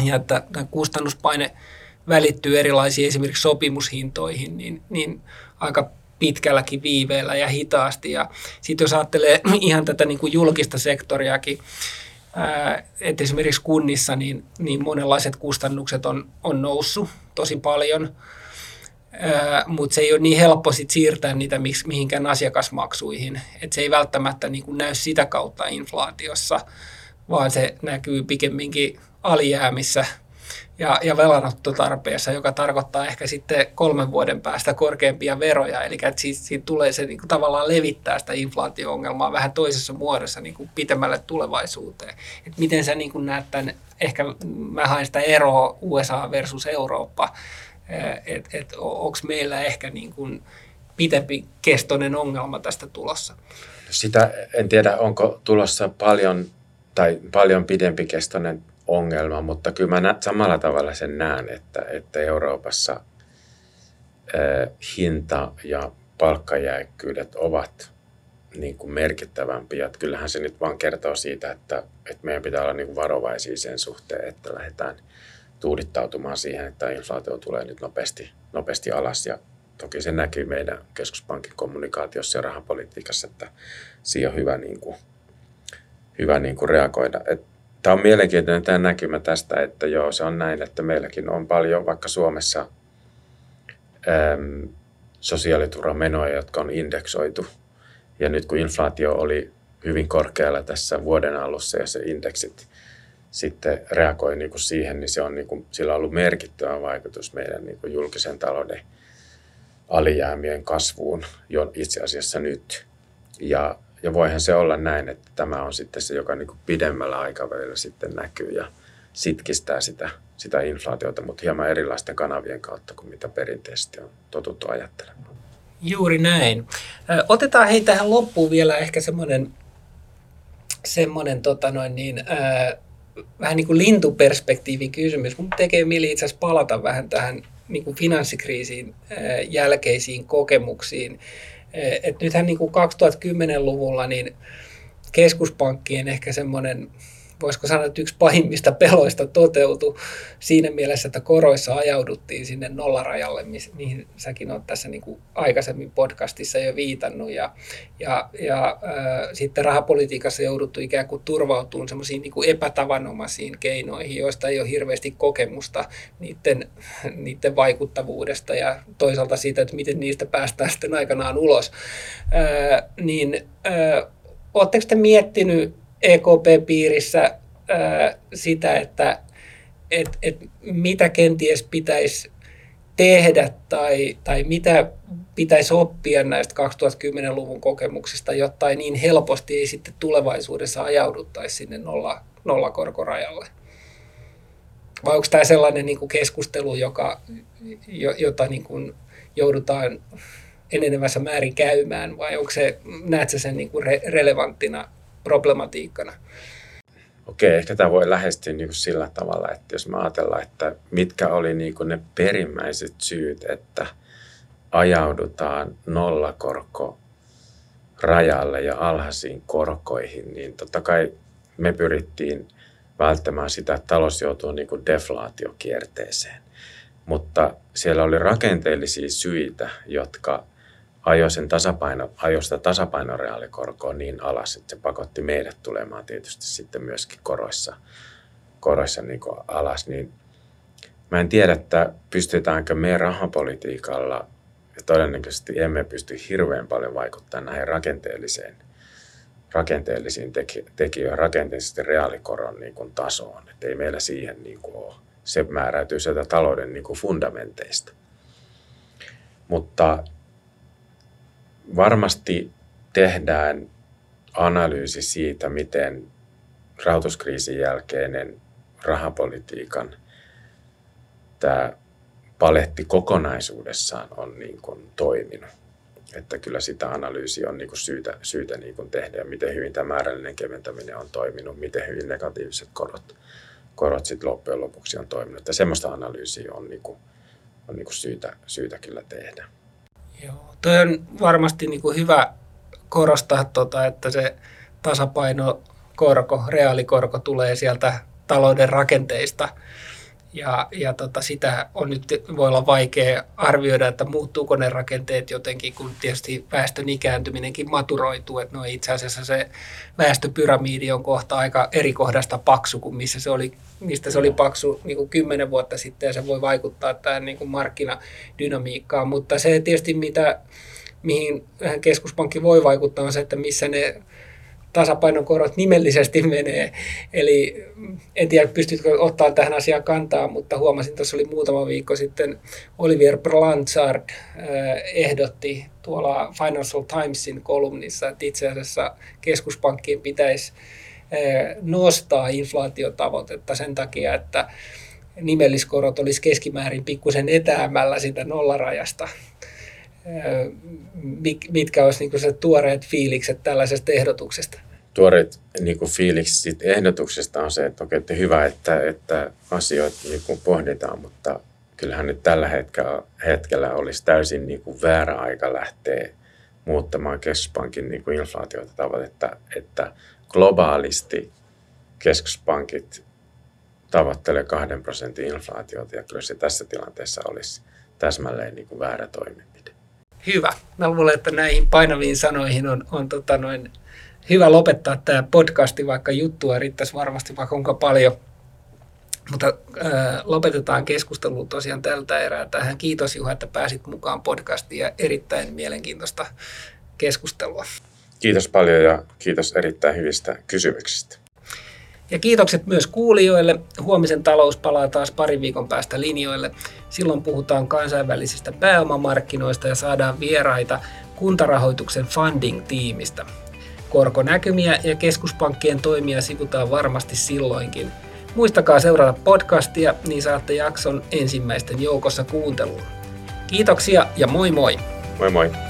ja että kustannuspaine välittyy erilaisiin esimerkiksi sopimushintoihin, niin, niin aika pitkälläkin viiveellä ja hitaasti. Ja sitten jos ajattelee <clears throat> ihan tätä niin kuin julkista sektoriakin, että esimerkiksi kunnissa niin, niin monenlaiset kustannukset on, on noussut tosi paljon – mutta se ei ole niin helppo sit siirtää niitä mihinkään asiakasmaksuihin. Et se ei välttämättä niin kuin näy sitä kautta inflaatiossa, vaan se näkyy pikemminkin alijäämissä ja, ja velanottotarpeessa, joka tarkoittaa ehkä sitten kolmen vuoden päästä korkeampia veroja. Eli siitä, siitä tulee se niin kuin tavallaan levittää sitä inflaatio-ongelmaa vähän toisessa muodossa niin kuin pitemmälle tulevaisuuteen. Et miten sä niin kuin näet tämän, ehkä mä haen sitä eroa USA versus Eurooppa, että et, onko meillä ehkä niin kuin pitempi kestoinen ongelma tästä tulossa? Sitä en tiedä, onko tulossa paljon tai paljon pidempikestoinen ongelma, mutta kyllä mä samalla tavalla sen näen, että, että Euroopassa hinta- ja palkkajääkkyydet ovat niin kuin merkittävämpiä. Että kyllähän se nyt vaan kertoo siitä, että, että meidän pitää olla niin kuin varovaisia sen suhteen, että lähdetään tuudittautumaan siihen, että inflaatio tulee nyt nopeasti, nopeasti alas. Ja toki se näkyy meidän keskuspankin kommunikaatiossa ja rahapolitiikassa, että siihen on hyvä, niin kuin, hyvä niin kuin reagoida. Et Tämä on mielenkiintoinen tämä näkymä tästä, että joo, se on näin, että meilläkin on paljon vaikka Suomessa äm, sosiaaliturvamenoja, jotka on indeksoitu. Ja nyt kun inflaatio oli hyvin korkealla tässä vuoden alussa ja se indeksit sitten reagoi niin kuin siihen, niin, se on niin kuin, sillä on ollut merkittävä vaikutus meidän niin kuin julkisen talouden alijäämien kasvuun jo itse asiassa nyt. Ja ja voihan se olla näin, että tämä on sitten se, joka niin kuin pidemmällä aikavälillä sitten näkyy ja sitkistää sitä, sitä inflaatiota, mutta hieman erilaisten kanavien kautta kuin mitä perinteisesti on totuttu ajattelemaan. Juuri näin. Otetaan hei tähän loppuun vielä ehkä semmoinen, semmoinen tota noin niin, ää, vähän niin kuin lintuperspektiivin kysymys. Mun tekee mieli itse asiassa palata vähän tähän niin kuin finanssikriisin ää, jälkeisiin kokemuksiin. Eh, et nythän niin kuin 2010-luvulla niin keskuspankkien ehkä semmoinen voisiko sanoa, että yksi pahimmista peloista toteutui siinä mielessä, että koroissa ajauduttiin sinne nollarajalle, mihin säkin olet tässä niin kuin aikaisemmin podcastissa jo viitannut. Ja, ja, ja äh, sitten rahapolitiikassa jouduttu ikään kuin turvautumaan semmoisiin niin epätavanomaisiin keinoihin, joista ei ole hirveästi kokemusta niiden, niiden vaikuttavuudesta ja toisaalta siitä, että miten niistä päästään sitten aikanaan ulos. Äh, niin äh, Oletteko te miettinyt EKP-piirissä sitä, että et, et mitä kenties pitäisi tehdä tai, tai mitä pitäisi oppia näistä 2010-luvun kokemuksista, jotta ei niin helposti ei sitten tulevaisuudessa ajauduttaisi sinne nolla, nollakorkorajalle? Vai onko tämä sellainen niin kuin keskustelu, joka, jota niin kuin joudutaan enenevässä määrin käymään, vai onko se, näetkö sen niin kuin re- relevanttina problematiikkana? Okei, ehkä tämä voi lähestyä niin kuin sillä tavalla, että jos me ajatellaan, että mitkä oli niin kuin ne perimmäiset syyt, että ajaudutaan nollakorko rajalle ja alhaisiin korkoihin, niin totta kai me pyrittiin välttämään sitä, että talous joutuu niin kuin deflaatiokierteeseen. Mutta siellä oli rakenteellisia syitä, jotka ajoi, sen tasapaino, ajoi sitä tasapainoreaalikorkoa niin alas, että se pakotti meidät tulemaan tietysti sitten myöskin koroissa, koroissa niin kuin alas. Niin mä en tiedä, että pystytäänkö me rahapolitiikalla, ja todennäköisesti emme pysty hirveän paljon vaikuttamaan näihin rakenteelliseen, rakenteellisiin tekijöihin, rakenteellisesti reaalikoron niin kuin tasoon. Että ei meillä siihen niin kuin ole. Se määräytyy sieltä talouden niin kuin fundamenteista. Mutta varmasti tehdään analyysi siitä, miten rahoituskriisin jälkeinen rahapolitiikan tämä paletti kokonaisuudessaan on niin kuin toiminut. Että kyllä sitä analyysiä on niin kuin syytä, syytä niin kuin tehdä ja miten hyvin tämä määrällinen keventäminen on toiminut, miten hyvin negatiiviset korot, korot sitten loppujen lopuksi on toiminut. Että semmoista analyysiä on, niin kuin, on niin kuin syytä, syytä kyllä tehdä. Joo, toi on varmasti niin kuin hyvä korostaa, tuota, että se tasapaino korko, reaalikorko tulee sieltä talouden rakenteista. Ja, ja tota, sitä on nyt, voi olla vaikea arvioida, että muuttuuko ne rakenteet jotenkin, kun tietysti väestön ikääntyminenkin maturoituu. Että no itse asiassa se väestöpyramiidi on kohta aika eri kohdasta paksu kuin missä se oli, mistä se oli paksu niin kuin kymmenen vuotta sitten ja se voi vaikuttaa tähän niin kuin markkinadynamiikkaan. Mutta se tietysti, mitä, mihin keskuspankki voi vaikuttaa, on se, että missä ne tasapainon korot nimellisesti <laughs> menee. Eli en tiedä, pystytkö ottaa tähän asiaan kantaa, mutta huomasin, tuossa oli muutama viikko sitten Olivier Blanchard äh, ehdotti tuolla Financial Timesin kolumnissa, että itse asiassa keskuspankkien pitäisi äh, nostaa inflaatiotavoitetta sen takia, että nimelliskorot olisi keskimäärin pikkusen etäämällä sitä nollarajasta mitkä olisi niin se tuoreet fiilikset tällaisesta ehdotuksesta? Tuoreet niin kuin fiilikset ehdotuksesta on se, että, okei, että hyvä, että, että asioita niin kuin pohditaan, mutta kyllähän nyt tällä hetkellä, hetkellä olisi täysin niin kuin väärä aika lähteä muuttamaan keskuspankin niin kuin inflaatiota tavoitetta, että globaalisti keskuspankit tavoittelee kahden prosentin inflaatiota ja kyllä se tässä tilanteessa olisi täsmälleen niin kuin väärä toimenpide hyvä. Mä luulen, että näihin painaviin sanoihin on, on tota noin, hyvä lopettaa tämä podcasti, vaikka juttua riittäisi varmasti vaikka kuinka paljon. Mutta ää, lopetetaan keskustelu tosiaan tältä erää tähän. Kiitos Juha, että pääsit mukaan podcastiin ja erittäin mielenkiintoista keskustelua. Kiitos paljon ja kiitos erittäin hyvistä kysymyksistä. Ja kiitokset myös kuulijoille. Huomisen talous palaa taas parin viikon päästä linjoille. Silloin puhutaan kansainvälisistä pääomamarkkinoista ja saadaan vieraita kuntarahoituksen funding-tiimistä. Korkonäkymiä ja keskuspankkien toimia sivutaan varmasti silloinkin. Muistakaa seurata podcastia, niin saatte jakson ensimmäisten joukossa kuunteluun. Kiitoksia ja moi moi! Moi moi!